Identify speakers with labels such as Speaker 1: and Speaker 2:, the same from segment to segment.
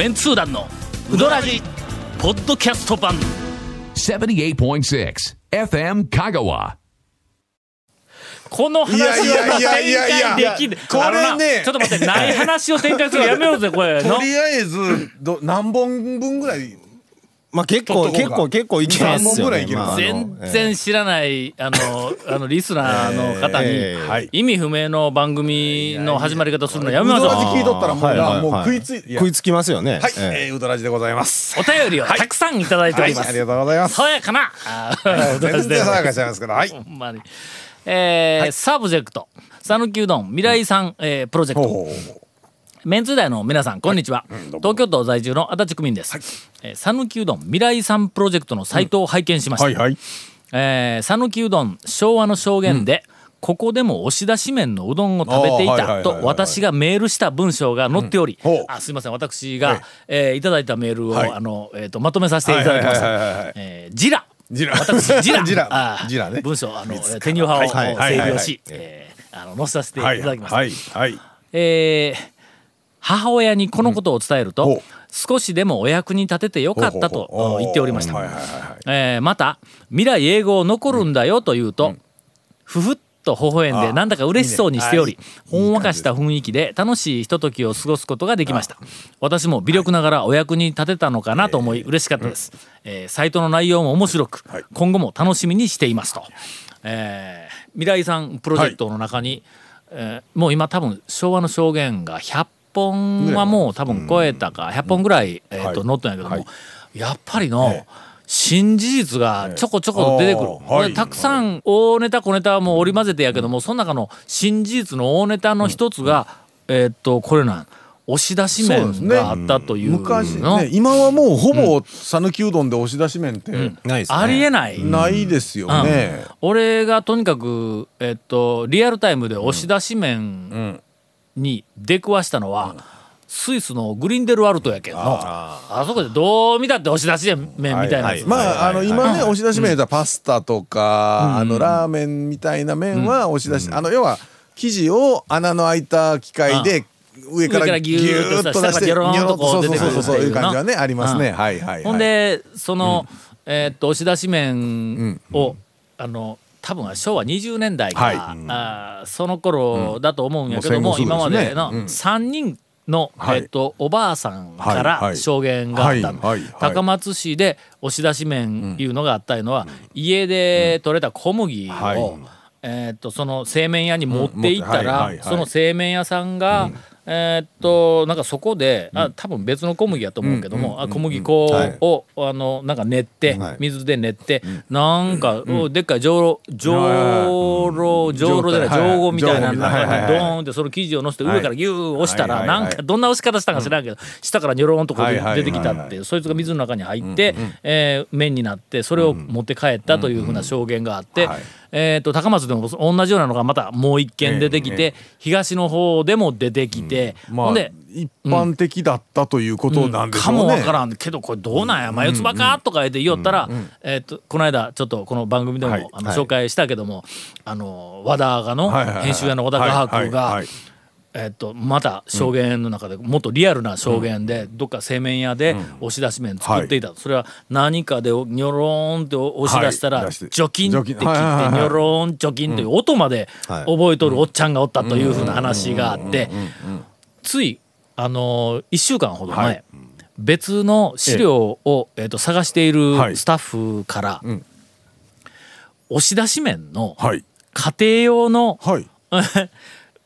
Speaker 1: メンツー団のウドラジポッドキャスト版。
Speaker 2: 78.6 FM Kagawa.
Speaker 1: この話を展
Speaker 3: いやいやいやいや
Speaker 1: 開できる
Speaker 3: これね。
Speaker 1: ちょっと待ってない話を展開するのやめようぜこれ。の
Speaker 3: とりあえずど何本分ぐらい
Speaker 4: まあ結構結構結構いけます
Speaker 3: 三本ぐらい
Speaker 4: よね。
Speaker 1: 全然知らないあのあのリスナーの方に、意味不明の番組の始まり方するのやめましょう。
Speaker 3: ウドラジ聞いとったらもうな、
Speaker 4: はいはいはい。
Speaker 3: もう食いつい
Speaker 4: 食いつきますよね。
Speaker 3: はい、
Speaker 4: ええ。
Speaker 3: えー、ウドラジでございます。
Speaker 1: お便りをたくさんいただいてお
Speaker 3: は
Speaker 1: ります、
Speaker 3: ありがとうございます。
Speaker 1: 爽やかな。
Speaker 3: 全然爽やかちゃいますけどはい。
Speaker 1: ほんまに。えー Subject。讃岐うどん未来遺産、えープロジェクト。
Speaker 3: ほうほうほう
Speaker 1: 麺通団の皆さんこんにちは、東京都在住の足立区民です。えー讃岐、うどん未来遺産プロジェクトのサイトを拝見しました、
Speaker 3: はいはい。
Speaker 1: えー讃岐うどん昭和の証言で、ここでも押し出し麺のうどんを食べていたと私がメールした文章が載っており、あすいません。私が、えーいただいたメールを、
Speaker 3: はい。
Speaker 1: あのえー、とまとめさせていただきましたジラ。
Speaker 3: ジラ。
Speaker 1: 私ジラ。
Speaker 3: ジラ。ジラね。
Speaker 1: 文章あの手に派を
Speaker 3: はいはい
Speaker 1: 整理をし、載せさせていた
Speaker 3: はい
Speaker 1: だきます、
Speaker 3: はいはい。
Speaker 1: えー母親にこのことを伝えると、
Speaker 3: ほう。
Speaker 1: 少しでもお役に立ててよかったと言っておりました、
Speaker 3: はいはいはいはい。
Speaker 1: えーまた未来英語残るんだよと言うと、ふふっと微笑んで
Speaker 3: あ
Speaker 1: なんだか嬉しそうにしており、ほんわかした雰囲気で楽しいひとときを過ごすことができました。私も微力ながらお役に立てたのかなと思い嬉しかったです、えーサイトの内容も面白く、
Speaker 3: はい。
Speaker 1: 今後も楽しみにしていますと、えー未来さんプロジェクトの中に、えーもう今多分昭和の証言が100本はもう多分超えたか100本ぐらい、えーと
Speaker 3: はい。
Speaker 1: 載ってんやけども、
Speaker 3: はい。
Speaker 1: やっぱりの、新事実がちょこちょこ出てくる、
Speaker 3: はい。
Speaker 1: たくさん大ネタ小ネタはもう織り交ぜてやけども、その中の新事実の大ネタの一つが、えーっとこれなん。押し出し麺があったという
Speaker 3: 昔
Speaker 1: の
Speaker 3: ね。今はもうほぼ讃岐うどんで押し出し麺って
Speaker 4: ないですね。
Speaker 1: ありえない、
Speaker 3: ないですよね、
Speaker 1: 俺がとにかく、えっと、リアルタイムで押し出し麺
Speaker 3: ん
Speaker 1: に出くわしたのは、スイスのグリンデルワルトやけんの。あそこでどう見たって押し出し麺みたいな。やつ、
Speaker 3: まあ、あの今ね、
Speaker 1: はい
Speaker 3: 押し出し麺言ったらパスタとか、あのラーメンみたいな麺は押し出し、あの要は生地を穴の開いた機械で上か
Speaker 1: 上から
Speaker 3: らギュ
Speaker 1: ーッと
Speaker 3: 出して
Speaker 1: 下からギョローンとこう
Speaker 3: ニョロッそうそうそうそう
Speaker 1: 出てくるっていう
Speaker 3: いう感じはね
Speaker 1: な
Speaker 3: ありますね、
Speaker 1: うん。
Speaker 3: はいはいはい
Speaker 1: ほんでその、えーっと押し出し麺を、あの多分は昭和20年代か、
Speaker 3: はい。
Speaker 1: あーその頃だと思うんやけども、
Speaker 3: もう戦
Speaker 1: 今ま
Speaker 3: 後すぐで
Speaker 1: の3人の、
Speaker 3: はい。
Speaker 1: えーっとおばあさんか
Speaker 3: はい。
Speaker 1: ら
Speaker 3: はい。
Speaker 1: 証言があったの、
Speaker 3: はい。はい。はい。
Speaker 1: 高松市で押し出し麺いうのがあったいうのは、家で採れた小麦を、
Speaker 3: はい。
Speaker 1: えーっとその製麺屋に持って行ったら、その製麺屋さんが、えーっとなんかそこで、あ多分別の小麦やと思うけども、あ小麦粉を、あのなんか練って、
Speaker 4: はい。
Speaker 1: 水で練って、なんか、おでっかいじょうろじょうろじょうろじゃない
Speaker 3: はい。
Speaker 1: じょうごみたいな
Speaker 3: じょうご
Speaker 1: 中に
Speaker 3: みたいな。はいはいはい。
Speaker 1: ドーンってその生地を乗せて上からギュー押したら、なんかどんな押し方したか知らんけど、下からニョロンとこう出てきたって、そいつが水の中に入って、えー麺になってそれを持って帰ったというふうな証言があって、
Speaker 3: はい
Speaker 1: えー、と高松でも同じようなのがまたもう一件出てきて、東の方でも出てきて、
Speaker 3: まあ
Speaker 1: ほんで
Speaker 3: 一般的だったということなんでしょうね、
Speaker 1: かもわからんけどこれどうなんや眉唾かとか言って言おったら、えー、とこの間ちょっとこの番組でも、
Speaker 3: はい。
Speaker 1: あの紹介したけども、あの和田がの
Speaker 3: はいはいはい。
Speaker 1: 編集屋の和田画伯が
Speaker 3: はいはいはい
Speaker 1: えっとまた証言の中でもっとリアルな証言でどっか製麺屋で押し出し麺作っていた、それは何かでニョローンって押し出したら、ジョキンって切ってニ
Speaker 3: ジョ
Speaker 1: ローンジョキンという音まで
Speaker 4: はい。
Speaker 1: 覚えとるおっちゃんがおったというふうな話があってついあの1週間ほど前、
Speaker 3: はい。
Speaker 1: 別の資料を、えっと探している
Speaker 3: はい。
Speaker 1: スタッフから、
Speaker 3: ん。
Speaker 1: 押し出し麺の
Speaker 3: はい。
Speaker 1: 家庭用の
Speaker 3: はい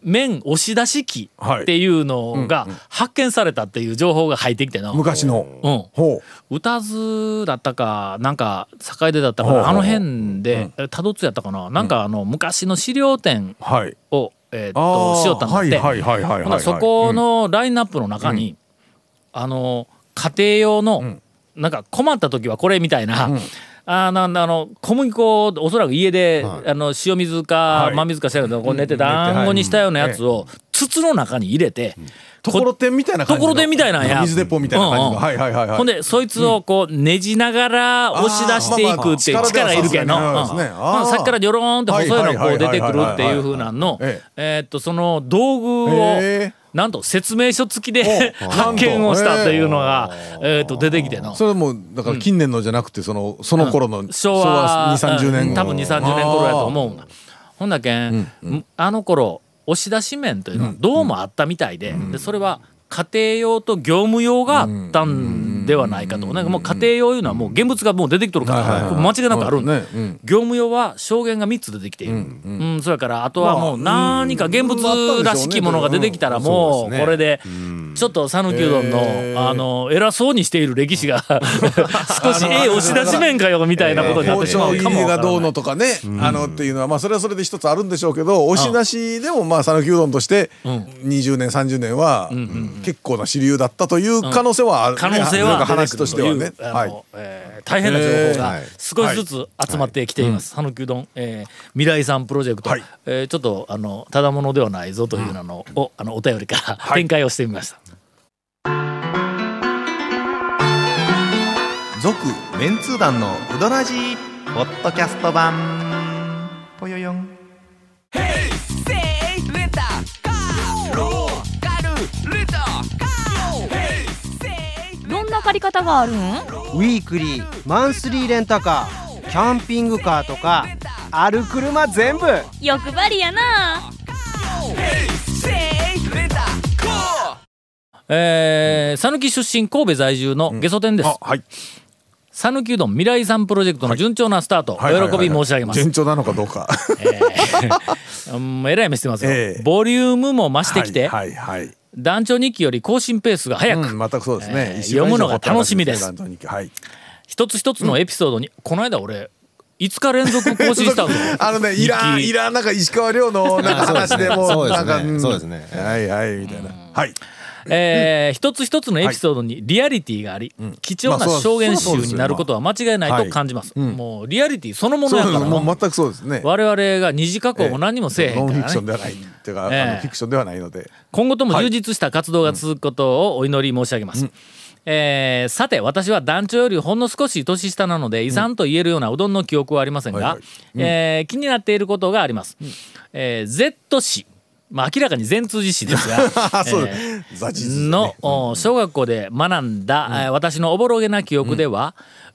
Speaker 1: 麺押し出し機っていうのが発見されたっていう情報が入ってきての、
Speaker 3: 昔の、
Speaker 1: うん、
Speaker 3: ほ
Speaker 1: 歌津だったかなんか坂出だったかあの辺でえ多度津やったかな。なんかあの昔の資料展
Speaker 3: うはい。
Speaker 1: を、えーっとしよったんだって、そこのラインナップの中に、あの家庭用の、なんか困った時はこれみたいな、あーなんだあの小麦粉をおそらく家で、あの塩水か
Speaker 3: はい。
Speaker 1: 真水かしらけどこう寝て団子にしたようなやつを筒の中に入れて、
Speaker 3: ところてんみたいな感じの
Speaker 1: ところてんみたいなんや。
Speaker 3: 水鉄砲みたいな感じの、
Speaker 1: うんうん。
Speaker 3: はいはいはいはい。
Speaker 1: ほんでそいつをこうねじながら押し出していくって力いるけんの、
Speaker 3: 力ではさすがに
Speaker 1: うん。
Speaker 3: そうですね。あー。
Speaker 1: さっきからニョローンって細いのがこう出てくるっていう風なんの。えーっとその道具を
Speaker 3: へ
Speaker 1: なんと説明書付きで発見をしたというのが、えー、と出てきての。
Speaker 3: それもだから近年のじゃなくてそのその頃の
Speaker 1: 昭和
Speaker 3: 2 3 0年
Speaker 1: うん多分2 3 0年頃やと思うんだほんだけん、あの頃押し出し面というのはどうもあったみたいで,、でそれは家庭用と業務用があったんではないかと、なんかもう家庭用いうのはもう現物がもう出てきとるから、間違いなくあるんだ、
Speaker 3: ね。うん。
Speaker 1: 業務用は証言が3つ出てきている、うんそれからあとはもう何か現物らしきものが出てきたらもうこれでちょっと讃岐うどんのあの偉そうにしている歴史が 少しええ押し出し面かよみたいなことになって
Speaker 3: 包
Speaker 1: しまうかも
Speaker 3: がどうのとかね、あのっていうのはまあそれはそれで一つあるんでしょうけど押し出しでもまあ讃岐うどんとして20年30年は結構な主流だったという可能性はある、ね。
Speaker 1: 可能性は
Speaker 3: 話としてはね。
Speaker 1: あの
Speaker 3: はい。
Speaker 1: えー大変な情報が
Speaker 4: はい。
Speaker 1: 少しずつ集まってきています。讃岐うどん、えー未来さんプロジェクト、
Speaker 3: はい。
Speaker 1: えーちょっとあのただものではないぞというのを、あのお便りから展開をしてみました。
Speaker 5: 続メンツー団のウドラジーポッドキャスト版
Speaker 6: り方があるん？
Speaker 7: ウィークリーマンスリーレンタカーキャンピングカーとかある車全部。
Speaker 6: 欲張りやな。
Speaker 1: えー讃岐出身神戸在住のゲソ天です。
Speaker 3: あはい。
Speaker 1: 讃岐うどん未来さんプロジェクトの順調なスタート、
Speaker 3: はい
Speaker 1: お喜び申し上げます。
Speaker 3: 順調なのかどうか。
Speaker 1: うんえらい目してますよ、
Speaker 3: ええ。
Speaker 1: ボリュームも増してきて、
Speaker 3: はいはいはい。
Speaker 1: 団長日記より更新ペースが早く、
Speaker 3: うん、全くそうですね。
Speaker 1: えー読むのが楽しみです。一つ一つのエピソードに、この間俺5日連続更新したぞ。
Speaker 3: あのね、いらん、いらん、なんか石川遼のなんか話でも
Speaker 4: そうですね。
Speaker 3: なんか、ん。
Speaker 4: そうですね。
Speaker 3: はいはい、みたいな。はい。
Speaker 1: えー一つ一つのエピソードにリアリティがあり、貴重な証言集になることは間違いないと感じます、もうリアリティそのもの。やから。な
Speaker 3: もう全くそうですね。
Speaker 1: 我々が二次加工も何にもせえへん
Speaker 3: ノンフィ
Speaker 1: からね
Speaker 3: クションではない。っていうか、
Speaker 1: ええ
Speaker 3: あのフィクションではないので。
Speaker 1: 今後とも充実した活動が続くことをお祈り申し上げます、えーさて私は団長よりほんの少し年下なので遺産と言えるようなうどんの記憶はありませんが、
Speaker 3: はいはい。
Speaker 1: えー気になっていることがあります、えー Z 市まあ明らかに善通寺市ですが えーの、お小学校で学んだ、えー私のおぼろげな記憶では、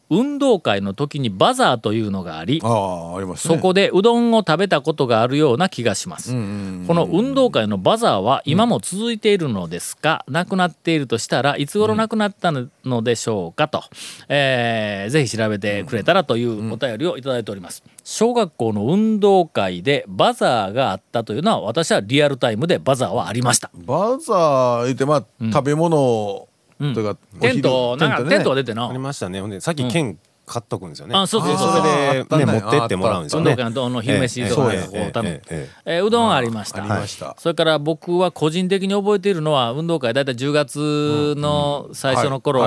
Speaker 1: 運動会の時にバザーというのがあり、
Speaker 3: ああ、ありますね。
Speaker 1: そこでうどんを食べたことがあるような気がします。この運動会のバザーは今も続いているのですか、なくなっているとしたらいつ頃なくなったのでしょうかと、えーぜひ調べてくれたらというお便りをいただいております。小学校の運動会でバザーがあったというのは私はリアルタイムでバザーはありました。
Speaker 3: バザー言って、まあ、食べ物というか、お
Speaker 1: テン
Speaker 3: 昼
Speaker 1: トなんか
Speaker 3: ね。
Speaker 1: テントが出てな。
Speaker 4: あり。ましたね。ほんでさっき券買っとくんですよね。
Speaker 1: あそうそうそ
Speaker 4: れでね持ってってもらうんですよね。
Speaker 1: 運動会のの昼飯とか
Speaker 3: ええ
Speaker 1: こう頼む
Speaker 4: ええ
Speaker 1: うどんありました
Speaker 3: ありました
Speaker 1: それから僕は個人的に覚えているのは運動会大体10月の最初の頃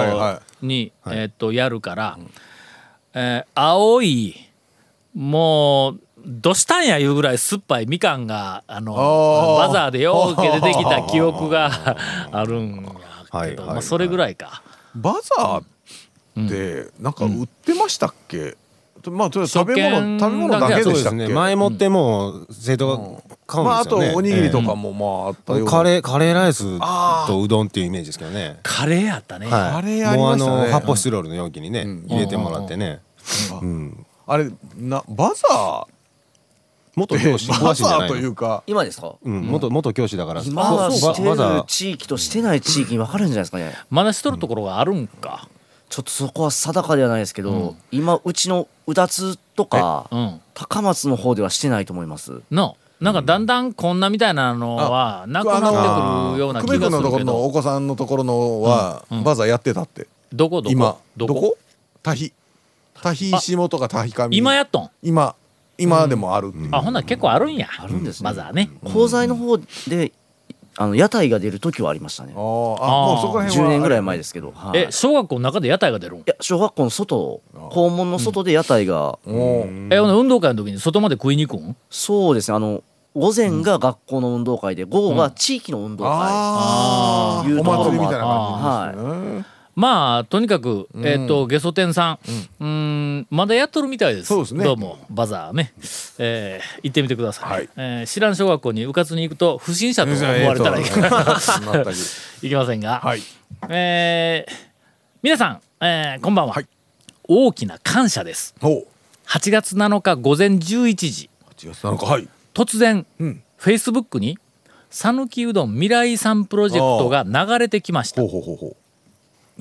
Speaker 1: にえーっとやるからえー青いもうどしたんやいうぐらい酸っぱいみかんがあのバザーでようけ出てきた記憶があるんやけど
Speaker 4: はいはい
Speaker 1: まあそれぐらいか。
Speaker 3: バザーって、なんか売ってましたっけ？まあ、とりあえず食べ
Speaker 1: 食
Speaker 3: 物、
Speaker 1: 券
Speaker 3: 食べ物だけ
Speaker 4: そう
Speaker 3: でしたっけ？
Speaker 4: ですね。前もってもう生徒が買う
Speaker 3: まあ、あと
Speaker 4: んですよね。
Speaker 3: おにぎりとかもまああったような。
Speaker 4: カレーカレーライスとうどんっていうイメージですけどね。
Speaker 1: カレーやったね。
Speaker 4: はい。
Speaker 3: カレーあり
Speaker 4: もうあ
Speaker 3: ましたね。
Speaker 4: の発泡スチロールの容器にね入れてもらってね。うん。
Speaker 3: あれなバザー
Speaker 4: 元教師
Speaker 3: バ
Speaker 4: 詳しいんじゃ
Speaker 3: ザー
Speaker 4: ないの。
Speaker 3: というか。
Speaker 8: 今ですか？
Speaker 4: うん。元元教師だから。
Speaker 8: 今は
Speaker 4: ば
Speaker 8: してる地域としてない地域に分かるんじゃないですかね。
Speaker 1: まだしとるところがあるんか。
Speaker 8: ちょっとそこは定かではないですけど、今うちのうだつとか
Speaker 1: うん。
Speaker 8: 高松の方ではしてないと思います。
Speaker 1: のなんかだんだんこんなみたいなのはなくなってくるような気
Speaker 3: 久米
Speaker 1: がす
Speaker 3: 君のところの
Speaker 1: るけど
Speaker 3: お子さんのところのは
Speaker 1: うん。うん
Speaker 3: バザーやってたって。
Speaker 1: どこどこ？
Speaker 3: 今。
Speaker 1: どこ？
Speaker 3: タヒタヒ下とかタヒ上
Speaker 1: 今やっとん？
Speaker 3: 今今でもあるっていう。
Speaker 1: あほんなら結構あるんや。
Speaker 8: あるんですね。
Speaker 1: バザーね。
Speaker 8: 鋼材の方であの屋台が出る時はありましたね。
Speaker 3: あーあもうそこら辺は。
Speaker 8: 10年ぐらい前ですけど、はい、
Speaker 1: え小学校の中で屋台が出るん？
Speaker 8: いや小学校の外校門の外で屋台が、
Speaker 3: おー
Speaker 1: えほんなら運動会の時に外まで食いに行くん？
Speaker 8: そうですね。あの午前が学校の運動会で午後が地域の運動会、
Speaker 3: あ
Speaker 8: いうところも
Speaker 3: ーお祭りみたいな感じですね
Speaker 1: まあとにかく、えっ、とゲソ天さん、うん、まだやっとるみたいです。
Speaker 3: そうですね。
Speaker 1: どうもバザーね、えー行ってみてください、
Speaker 3: はい。
Speaker 1: えー知らん小学校にうかつに行くと不審者と思われたらいけ ませんが、
Speaker 3: はい。
Speaker 1: えー皆さん、えーこんばんは、
Speaker 3: はい。
Speaker 1: 大きな感謝です。
Speaker 3: おう。
Speaker 1: 8月7日午前11時。
Speaker 3: 8月7日はい。
Speaker 1: 突然、
Speaker 3: ん。
Speaker 1: フェイスブックに讃岐うどん未来さんプロジェクトが流れてきました。
Speaker 3: ほうほうほうほう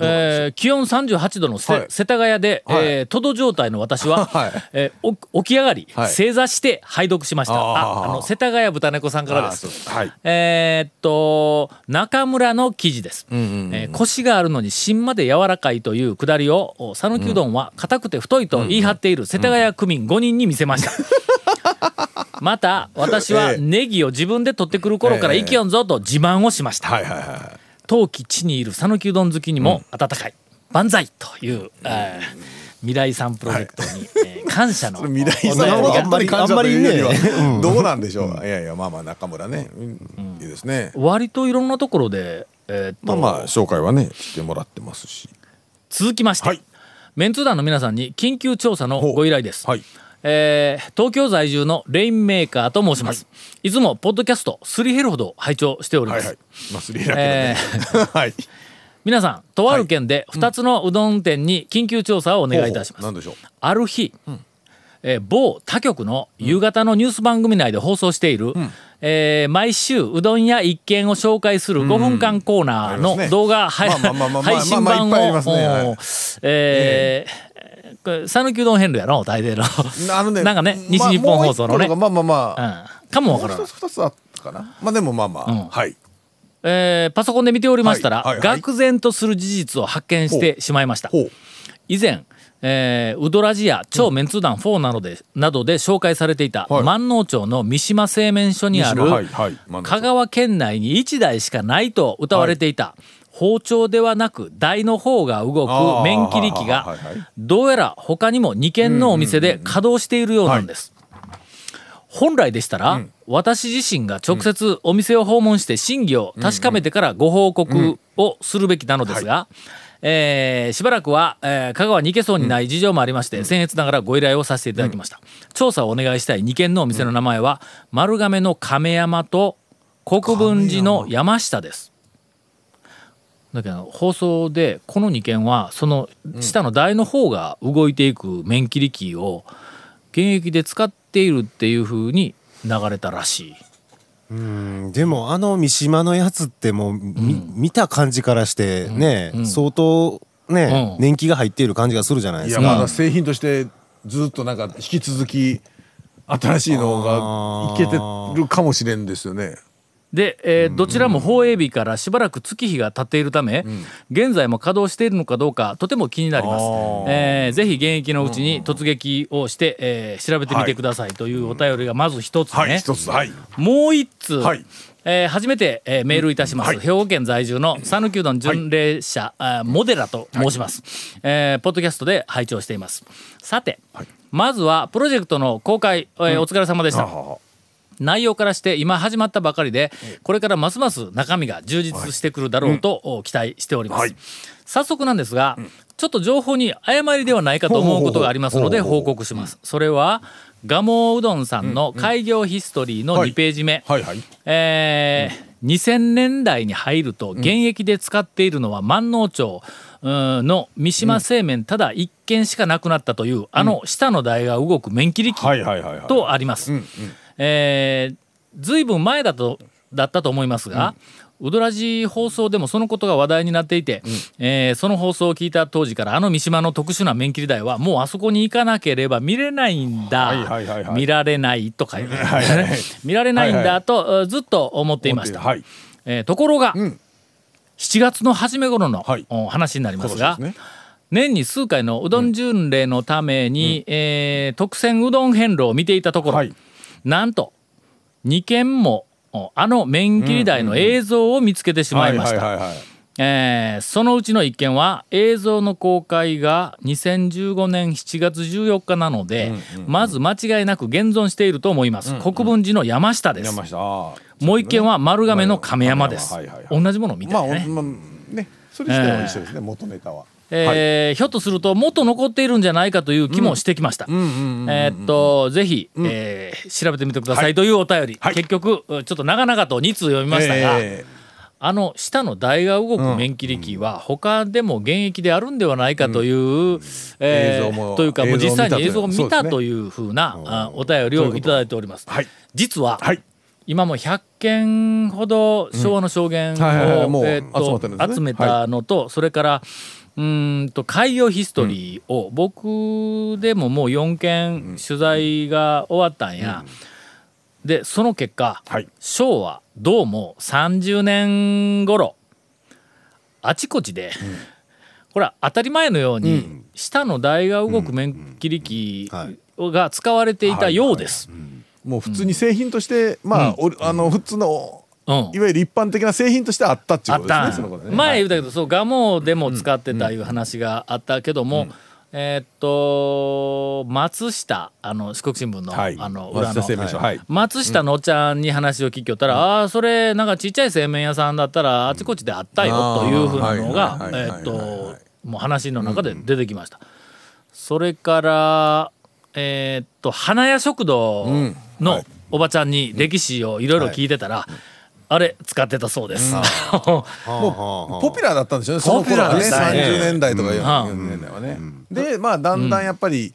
Speaker 1: えー気温38度のせ、
Speaker 3: はい。
Speaker 1: 世田谷で、
Speaker 3: はい。
Speaker 1: えートド状態の私は、
Speaker 3: はい。
Speaker 1: えーお起き上がり、
Speaker 3: はい。
Speaker 1: 正座して拝読しました。
Speaker 3: あー。
Speaker 1: ああの世田谷豚猫さんからです。
Speaker 3: はい。
Speaker 1: えーっと中村の記事です、えー腰があるのに芯まで柔らかいというくだりをお讃岐うどんは硬くて太いと言い張っている世田谷区民5人に見せました、また私は
Speaker 3: ええ。
Speaker 1: ネギを自分で取ってくる頃から
Speaker 3: ええ。
Speaker 1: 生きよんぞと自慢をしました、
Speaker 3: はいはいはい
Speaker 1: 陶器地にいる讃岐うどん好きにも温かい、万歳という、えー未来さんプロジェクトに、えー感謝の
Speaker 3: 未来さんはあんまり感謝というよりは
Speaker 4: あんまりね
Speaker 3: どうなんでしょういやいやまあまあ中村ねうんいいですね
Speaker 1: 割といろんなところで、えーっと
Speaker 3: まあまあ紹介はねしてもらってますし
Speaker 1: 続きまして、
Speaker 3: はい
Speaker 1: メンツ団の皆さんに緊急調査のご依頼です、
Speaker 3: はい
Speaker 1: えー東京在住のレインメーカーと申します、い、つもポッドキャストすり減るほど拝聴しております、皆さんとある県で2つのうどん店に緊急調査をお願いいたします、
Speaker 3: なんでしょう？
Speaker 1: ある日、えー某他局の夕方のニュース番組内で放送している、えー毎週うどん屋一軒を紹介する5分間コーナーの動画配信版を讃岐うどん編路やろ大抵の。
Speaker 3: あのね
Speaker 1: なんかね西日本放送のね。
Speaker 3: まあまあまあまあ
Speaker 1: うん。かもわからん。
Speaker 3: もう一つ二つあったかな。まあでもまあま
Speaker 1: うん。
Speaker 3: あはい。
Speaker 1: えーパソコンで見ておりましたら、
Speaker 3: はいはいはい。
Speaker 1: 愕然とする事実を発見してしまいました。以前、えーウドラジや超メンツ団4などで,、などで紹介されていた、
Speaker 3: はい。
Speaker 1: 万能町の三島製麺所にある、
Speaker 3: はいはい。
Speaker 1: 香川県内に1台しかないと謳われていた、包丁ではなく台の方が動く麺切り器
Speaker 3: はい
Speaker 1: がどうやら他にも2軒のお店で稼働しているようなんです。本来でしたら、私自身が直接お店を訪問して真偽を確かめてからご報告をするべきなのですが、えーしばらくは、えー香川に行けそうにない事情もありまして、僭越ながらご依頼をさせていただきました、調査をお願いしたい2軒のお店の名前は、丸亀の亀山と国分寺の山下ですだけど放送でこの2件はその下の台の方が動いていく麺切り機を現役で使っているっていう風に流れたらしい。
Speaker 4: うん。でもあの三島のやつってもう、み見た感じからしてね、相当ね、
Speaker 1: うん。
Speaker 4: 年季が入っている感じがするじゃないですか。
Speaker 3: いやまだ製品としてずっとなんか引き続き新しいのがいけてるかもしれんですよね
Speaker 1: で、えーどちらも放映日からしばらく月日が経っているため、現在も稼働しているのかどうかとても気になります。えーぜひ現役のうちに突撃をして、えー調べてみてくださいというお便りがまず一つね。
Speaker 3: はい。一つ。はい。
Speaker 1: もう一通、
Speaker 3: はい。
Speaker 1: えー初めて、えーメールいたします、兵庫県在住の讃岐うどん巡礼者、あーモデラと申します、えーポッドキャストで拝聴しています。さて、まずはプロジェクトの公開、えーお疲れ様でした、内容からして今始まったばかりでこれからますます中身が充実してくるだろうとお期待しております、早速なんですが、ちょっと情報に誤りではないかと思うことがありますので報告します。それは蒲生うどんさんの開業ヒストリーの2ページ目、えー2000年代に入ると現役で使っているのは万能町うんの三島製麺。ただ一軒しかなくなったというあの下の台が動く麺切り機とあります。えーずいぶん前だとだったと思いますが、ウドラジ放送でもそのことが話題になっていて、えーその放送を聞いた当時からあの三島の特殊な麺切り台はもうあそこに行かなければ見れないんだ、
Speaker 3: はいはいはいはい。
Speaker 1: 見られないとか
Speaker 3: はいはいはい。
Speaker 1: 見られないんだと、ずっと思っていました。
Speaker 3: はい。
Speaker 1: えーところが、
Speaker 3: ん。
Speaker 1: 7月の初め頃の、
Speaker 3: はい。
Speaker 1: お話になりますが、
Speaker 3: 今年
Speaker 1: に数回のうどん巡礼のために、えー特選うどん遍路を見ていたところ、
Speaker 3: はい
Speaker 1: なんと2件もおあの麺切り台の映像を見つけてしまいました。そのうちの1件は映像の公開が2015年7月14日なので、まず間違いなく現存していると思います、国分寺の山下です、もう1件は丸亀の亀山です、同じものみたいなね、
Speaker 3: まあおまあねそれ自体は一緒ですね、元ネタは。
Speaker 1: えーひょっとするともっと残っているんじゃないかという気もしてきました。えーっとぜひ、えー調べてみてくださいというお便り、
Speaker 3: はい。
Speaker 1: 結局ちょっと長々と2通読みましたが、
Speaker 3: え
Speaker 1: あの下の台が動く面切り機は他でも現役であるんではないかという、えー
Speaker 3: 映像も
Speaker 1: というかもう実際に映像を見たというふうなあお便りをいただいております。
Speaker 3: はい。
Speaker 1: 実は、
Speaker 3: はい。
Speaker 1: 今も100件ほど昭和の証言を
Speaker 3: 集
Speaker 1: めたのと、それからうーんと海洋ヒストリーを僕でももう4件取材が終わったんや。でその結果、
Speaker 3: はい。
Speaker 1: 昭和どうも30年頃あちこちで、これは当たり前のように、下の台が動く面切り機が使われていたようです。
Speaker 3: もう普通に製品として、まあ、おあの普通の
Speaker 1: うん
Speaker 3: いわゆる一般的な製品としてあったっていうことですね。ね。
Speaker 1: 前言うたけど、そうガモでも使ってたいう話があったけども、えーっと松下あの四国新聞の,、
Speaker 3: はい。
Speaker 1: あの裏の。
Speaker 3: 松下製麺所。はい。
Speaker 1: 松下のおっちゃんに話を聞きよったら、ああそれなんかちっちゃい製麺屋さんだったらあちこちであったよというふうなのがえーっともう話の中で出てきました。それからえーっと花屋食堂のおばちゃんに歴史をいろいろ聞いてたら、あれ使ってたそうです。
Speaker 3: もうポピュラーだったんでしょうね。その頃はね、
Speaker 1: ポピュラーでしたね
Speaker 3: 30年代とか。
Speaker 1: うん。
Speaker 3: 40年代はね。で、まあだんだんやっぱり、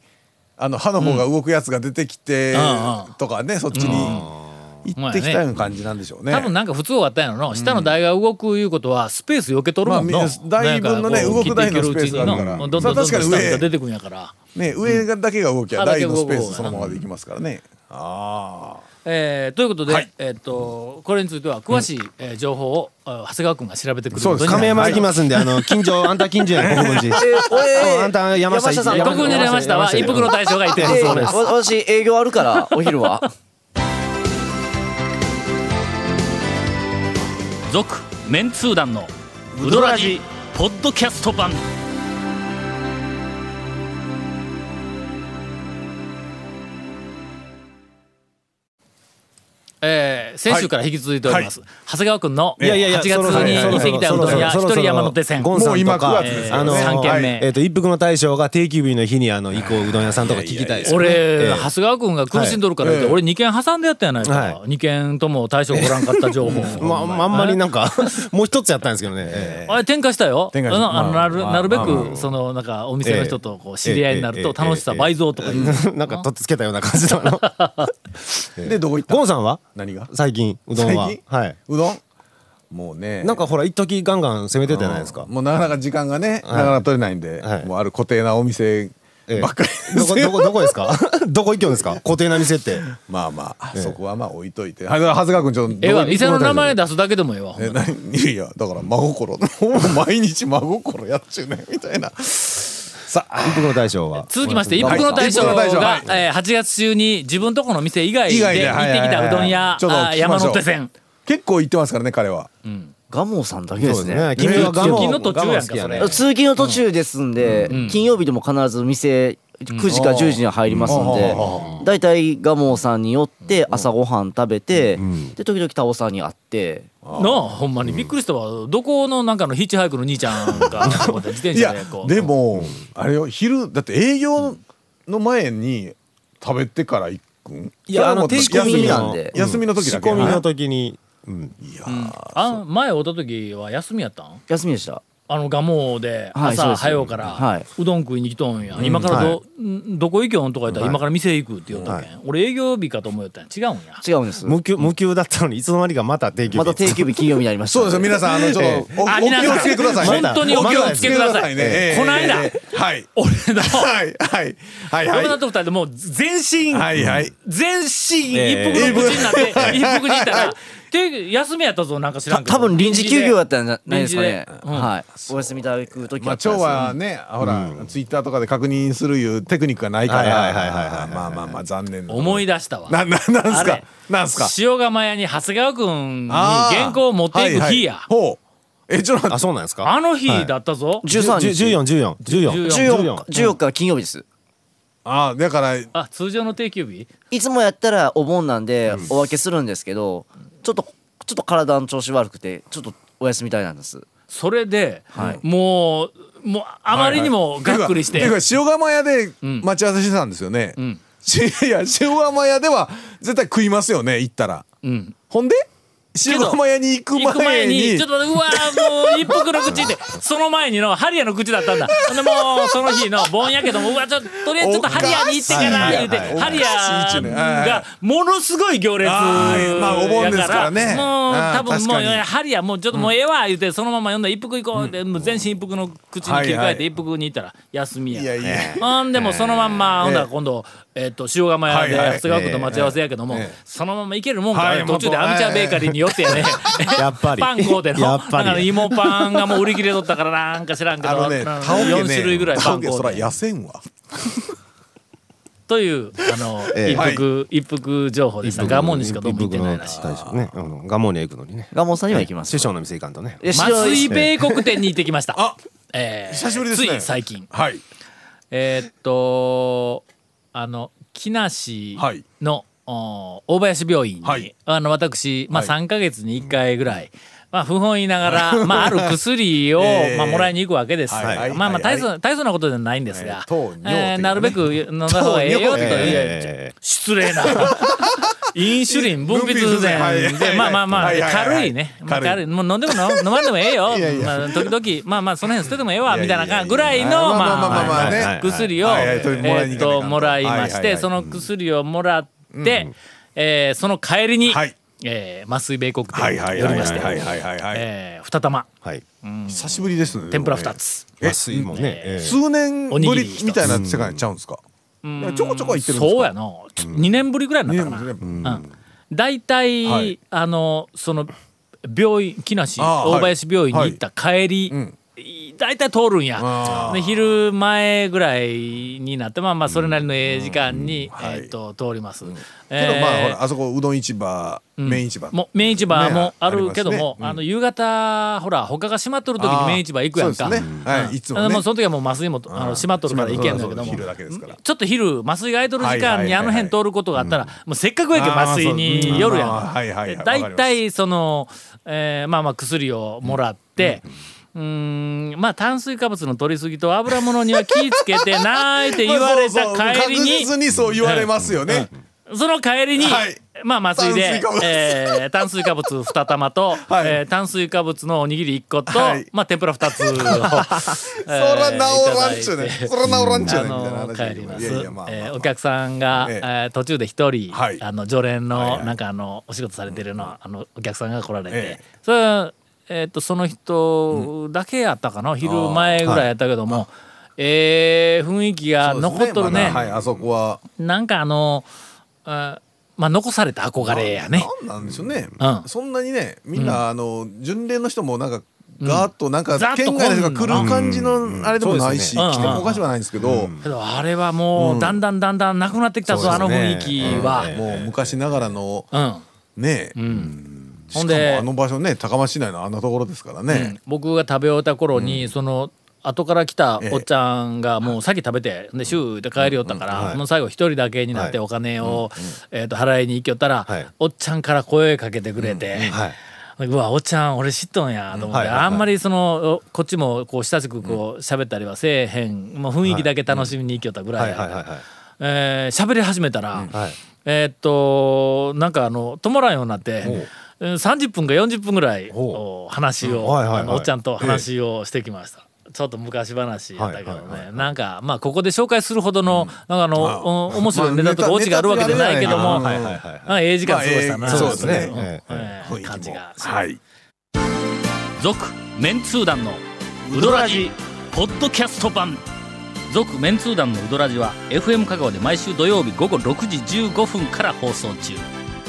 Speaker 3: あの歯の方が動くやつが出てきて
Speaker 1: うん。
Speaker 3: とかね、そっちに行ってきたような感じなんでしょうね。
Speaker 1: 多分なんか普通があったんやろの、下の台が動くいうことはスペース避けとるもんの、
Speaker 3: まあみ台分のね動く台のスペースがあるから。
Speaker 1: どんどんどん下が出てくるんやから、
Speaker 3: ね、上がだけが動きゃ
Speaker 1: うん
Speaker 3: 台のスペースそのままでいきますからね。ああ。
Speaker 1: えーということで、
Speaker 3: はい。
Speaker 1: えー、とこれについては詳しい、えー情報をあ長谷川君が調べてくる。
Speaker 3: そうです。
Speaker 1: ことになります
Speaker 4: 亀山行きますんであの 近所あんた近所やん 国分寺。うんあんた山下行
Speaker 8: 山下さん。
Speaker 1: 特に山下は一服の大将がいて。る
Speaker 8: え
Speaker 1: そうです。
Speaker 8: わ私営業あるから お昼は。
Speaker 1: 続メンツー団のウドラジポッドキャスト版先週から引き続いております、長谷川君の8
Speaker 4: いやいやい。や
Speaker 1: 月に行ってきたうどん屋一人山手線。
Speaker 4: ゴンさんと
Speaker 3: もう今
Speaker 4: か
Speaker 3: 9月です
Speaker 1: からね。
Speaker 4: あの
Speaker 1: 三軒目。
Speaker 4: えっと一服の大将が定休日の日にあの行こううどん屋さんとか聞きたいですよね。
Speaker 1: 俺、
Speaker 4: ええ。
Speaker 1: 長谷川君が苦しんどるから言うて、
Speaker 3: はい。
Speaker 1: 俺2軒挟んでやったやないか、
Speaker 4: は
Speaker 1: 2軒とも大将おらんかった情報。
Speaker 4: まああんまりなんか もう一つやったんですけどね。ええ。
Speaker 1: あれ転化したよ。あのなるなるべくそのなんかお店の人とこう知り合いになると
Speaker 4: ええ
Speaker 1: 楽しさ倍増とか。
Speaker 4: なんかとっつけたような感じだな
Speaker 3: で、どこ行った？
Speaker 4: ゴンさんは？
Speaker 3: 何が？
Speaker 4: 最近うどんは。
Speaker 3: 最近？
Speaker 4: はい。う
Speaker 3: どん？もうね。
Speaker 4: なんかほら一時ガンガン攻めてたじゃないですか。
Speaker 3: もうなかなか時間がね、なかなか取れないんで、
Speaker 4: はい。
Speaker 3: もうある固定なお店
Speaker 4: ええ
Speaker 3: ばっかり。
Speaker 4: どこどこ どこですか？どこ行きょんですか？固定な店って。
Speaker 3: まあまあ、
Speaker 4: ええ。
Speaker 3: そこはまあ置いといて。はい、長谷川君ちょっと。
Speaker 1: ええわ。
Speaker 3: どこ
Speaker 1: 店の名前出すだけでもええわ。ほん
Speaker 3: え、
Speaker 1: なら
Speaker 3: 何いやいや、だから真心。もう毎日真心やっちゅうねん、みたいな。さあ、
Speaker 4: 一服の大将は
Speaker 1: 続きまして一服の大将が
Speaker 3: はい。
Speaker 1: えー8月中に自分とこの店以外で行ってきたうどん屋山手線。
Speaker 3: 結構行ってますからね、彼は。
Speaker 8: ガモさんだけですね。
Speaker 4: 君はガモ
Speaker 1: 通勤の途中やんか
Speaker 4: ね。
Speaker 8: 通勤の途中ですんで、金曜日でも必ず店9時か10時には入りますんで、だいたいガモさんに寄って朝ごはん食べて、で時々タオさんに会って。
Speaker 1: なあほんまにびっくりしたわ。どこのなんかのヒッチハイクの兄ちゃんがこう自転
Speaker 3: いや
Speaker 1: 車でこう。
Speaker 3: でもあれよ昼だって営業の前に食べてから行くん？
Speaker 4: いやあの定
Speaker 3: 休み
Speaker 8: 休みな
Speaker 3: なんん
Speaker 8: で
Speaker 3: で休みの時だけ。
Speaker 4: 仕込みの時に。うん。
Speaker 1: あ前会った時は休みやったん？
Speaker 8: 休みでした
Speaker 1: あの蒲生で朝早うから
Speaker 8: はい。う
Speaker 1: どん食いに来とんや、今からど,、んどこ行きょんとか言ったら
Speaker 4: はい。
Speaker 1: 今から店行くって言ったけん、俺営業日かと思うよったんや。違うんや。
Speaker 8: 違うんです。
Speaker 4: 無給無給だったのにいつの間にかまた定休日
Speaker 8: また定休日金曜日になりました。
Speaker 3: そうですよ。皆さんあのちょっとおお気をつけください。ね
Speaker 1: 本当にお気をつけください。
Speaker 3: ね。ええ。
Speaker 1: こないだ
Speaker 3: ええ。はい。
Speaker 1: 俺の
Speaker 3: はいはいはいはい。
Speaker 1: 嫁田と二人でもう全身、
Speaker 3: はいはい。
Speaker 1: 全身一
Speaker 4: え。え
Speaker 1: 服の口になって、一服にいたらで休みやったぞなんか知らんけど。
Speaker 8: 多分臨時休業やったんじゃないですかね。
Speaker 1: うん
Speaker 8: はい。お休みいただく時
Speaker 3: まあ
Speaker 8: ったんですよ
Speaker 3: 蝶はねほらツイッターとかで確認するいうテクニックがないから
Speaker 4: はいはいはいはいはい
Speaker 3: まあまあまあ残念な。
Speaker 1: 思い出したわ。
Speaker 3: なななんすか？
Speaker 1: あれ
Speaker 3: なんすか？
Speaker 1: 塩釜屋に長谷川君に
Speaker 3: あー。
Speaker 1: 原稿を持っていく日や、
Speaker 3: はいはい。ほう。えちょっと待
Speaker 4: あそうなんですか？
Speaker 1: あの日だったぞ、
Speaker 8: 13日
Speaker 4: 14 14 14
Speaker 8: 14 14日金曜日です。
Speaker 3: あだから
Speaker 1: あ通常の定休日？
Speaker 8: いつもやったらお盆なんでお分けするんですけどちょっとちょっと体の調子悪くてちょっとお休みたいなんです。
Speaker 1: それで、
Speaker 8: はい。
Speaker 1: もうもうあまりにもがっくりして、
Speaker 3: ていうか塩釜屋で待ち合わせしてたんですよね、
Speaker 1: ん。
Speaker 3: し いや塩釜屋では絶対食いますよね行ったら。
Speaker 1: うん、
Speaker 3: ほんで塩釜屋に行く
Speaker 1: 行く前
Speaker 3: 前に。
Speaker 1: にちょっとうわもう一服の口ってその前にのハリアの口だったんだ。ほんでもうその日の盆やけどもうわちょっととりあえずちょっとハリアに行ってから言うてハリアがものすごい行列
Speaker 3: はいまあお盆ですからね。
Speaker 1: もう
Speaker 3: あー
Speaker 1: 多分もう
Speaker 3: 確かに。
Speaker 1: ハリアもうちょっともうええわ言うてそのまま読んだら一服行こうってもう全身一服の口に切り替えて一服に行ったら休みや。
Speaker 3: いやいや
Speaker 1: ほんでもうそのまんまほんだら今度えっと塩釜屋で
Speaker 3: はいはい
Speaker 1: 長谷川君と待ち合わせやけども
Speaker 3: ええ。
Speaker 1: そのまま行けるもんか
Speaker 3: はい
Speaker 1: 途中でアミチュアベーカリーに寄ってやね。
Speaker 4: やっぱり。
Speaker 1: パン買うての
Speaker 4: やっぱり。
Speaker 1: なんか芋パンがもう売り切れとったからなんか知らんけど。
Speaker 3: あのね
Speaker 1: な
Speaker 3: タオケね
Speaker 1: 4種類ぐらいパン買うて
Speaker 3: 痩せんわ。
Speaker 1: というあの
Speaker 4: ええ。
Speaker 1: 一服一服情報でした。ガモンにしかどうも行ってないらしい
Speaker 4: ね、うん、ガモには行くのにね。
Speaker 8: ガモンさんには行きます。
Speaker 4: 師匠の店行かんとね。
Speaker 8: いや
Speaker 1: 麻酔米国店に行ってきました。
Speaker 3: あ
Speaker 1: えー
Speaker 3: 久しぶりですね。
Speaker 1: つい最近。
Speaker 3: はい。
Speaker 1: えーっとあの木梨
Speaker 3: はい
Speaker 1: 大林病院に、
Speaker 3: はい。
Speaker 1: あの私、まあ、
Speaker 3: はい。
Speaker 1: 3か月に1回ぐらい、まあ、不本意ながら、まあ、ある薬を、
Speaker 3: ええ。
Speaker 1: まあ、もらいに行くわけです。
Speaker 3: はい。はい。
Speaker 1: まあまあ
Speaker 3: はい。
Speaker 1: 大層大層なことではないんですが、
Speaker 3: え
Speaker 1: えーなるべく飲んだ方がええよという、
Speaker 4: え
Speaker 1: 失礼な。インシュリン分泌
Speaker 3: 分泌
Speaker 1: 剤
Speaker 3: はい
Speaker 1: でまあまあまあ
Speaker 3: はいはいはい
Speaker 1: 軽いね、まあ、
Speaker 3: 軽い。
Speaker 1: もう飲んでも飲飲まんでもええよ。まあ、時々まあまあその辺捨ててもええわみたいなぐらいの
Speaker 3: まあ
Speaker 1: 薬をえーっ
Speaker 3: と
Speaker 1: ともらいまして
Speaker 3: はいはいはい
Speaker 1: その薬をもらってえーその帰りに
Speaker 3: はい。
Speaker 1: えー麻酔米国店に
Speaker 3: はいはい
Speaker 1: 寄りまして二玉。
Speaker 4: はい。
Speaker 3: 久しぶりですね。
Speaker 1: 天ぷら二つ。
Speaker 3: え
Speaker 4: 麻酔もね、ええ
Speaker 3: 数年ぶりみたいな世界ちゃうんですか？いやちょこちょこ行ってるんですか？
Speaker 1: そうやの2年ぶりぐらいになったかな。
Speaker 3: うん。
Speaker 1: うん。大体、
Speaker 3: はい。
Speaker 1: あのその病院木梨大林病院に行った帰り、
Speaker 3: ん
Speaker 1: 大体通るんや。昼前ぐらいになってまあまあそれなりのええ時間に、
Speaker 3: はい。
Speaker 1: えー、と通ります、
Speaker 3: けど
Speaker 1: えー。
Speaker 3: まああそこうどん市場麺市場。
Speaker 1: もう麺市場も
Speaker 3: ね
Speaker 1: あるけども、
Speaker 3: あ
Speaker 1: の夕方ほら他が閉まっとる時に麺市場行くやんか。
Speaker 3: はい。いつもね。
Speaker 1: その時はもう麻酔もあの閉まっとるから行けんだけども。ちょっと昼麻酔が空いとる時間にあの辺通ることがあったらもうせっかくやけ麻酔に寄るやん。
Speaker 3: まあそう。うん。はいはいはい。
Speaker 1: で大体そのえーまあまあ薬をもらってうーんまあ炭水化物の取りすぎと油物には気ぃつけてないって言われた帰り
Speaker 3: 確
Speaker 1: に
Speaker 3: 実にそう言われますよね。
Speaker 1: その帰りに、
Speaker 3: はい。
Speaker 1: まあ麻酔で
Speaker 3: 炭水化物。
Speaker 1: えー炭水化物2玉と、
Speaker 3: はい。
Speaker 1: えー炭水化物のおにぎり1個と、
Speaker 3: はい。
Speaker 1: まあ天ぷら2つを、そ
Speaker 3: そら治らんちゅうねそら治らんちゅう
Speaker 1: あ
Speaker 3: ねみたいな
Speaker 1: の
Speaker 3: 話
Speaker 1: 帰ります。
Speaker 3: いやいやまあまあ
Speaker 1: えーお客さんが、
Speaker 3: ええ。
Speaker 1: えー途中で一人、
Speaker 3: はい。
Speaker 1: あの常連の、
Speaker 3: はいはい。
Speaker 1: なんかあのお仕事されてるの,、あのお客さんが来られて、
Speaker 3: ええ。
Speaker 1: それはえー、とその人だけやったかな、昼前ぐらいやったけども、えー雰囲気が残っとるね。
Speaker 3: はいあそこは。
Speaker 1: なんかあのあまあ残された憧れやね。
Speaker 3: なんなんでしょうね。
Speaker 1: うん。
Speaker 3: そんなにねみんなあの巡礼の人もなんかガーッとなんか県外の人が来る感じのあれでもないし来てもおかしくはないんですけど。
Speaker 1: あれはもうだんだんだんだんなくなってきたぞ、あの雰囲気は。
Speaker 3: もう昔ながらの
Speaker 1: うん。
Speaker 3: ねしかも
Speaker 1: ほんで
Speaker 3: あの場所ね高松市内のあんなところですからね。
Speaker 1: 僕が食べ終えた頃に、その後から来た
Speaker 3: ええ。
Speaker 1: おっちゃんがもう先食べてでシューって帰りよったから、もう最後一人だけになって
Speaker 4: はい
Speaker 1: お金を、えー、と払いに行きよったら、
Speaker 4: はい。
Speaker 1: おっちゃんから声かけてくれて。
Speaker 4: はい。う
Speaker 1: わおっちゃん俺知っとんやと思って、あんまりそのおこっちもこう親しくこう喋ったりはせえへん、もう雰囲気だけ楽しみに行きよったぐら
Speaker 4: はい。い。
Speaker 1: や喋り始めたら、
Speaker 4: はい。
Speaker 1: えーっとなんかあの止まらんようになって、う。ん30分か40分ぐらい
Speaker 4: ほ
Speaker 1: お話を、おっちゃんと話をしてきました。ちょっと昔話やったけどね、
Speaker 4: はいはいはい
Speaker 1: なんかまあここで紹介するほどの、なんかあの、お面白いネタとか
Speaker 3: まあ
Speaker 1: オチがあるわけじゃないけども、
Speaker 3: ネタ
Speaker 4: はいはいはい
Speaker 1: あええ時間過ごしたな、
Speaker 3: まあええそうですね。
Speaker 1: ん。
Speaker 4: え
Speaker 1: え。感じがします
Speaker 3: はい。
Speaker 1: 続メンツー団のウドラジポッドキャスト版。続メンツー団のウドラジは FM 香川で毎週土曜日午後6時15分から放送中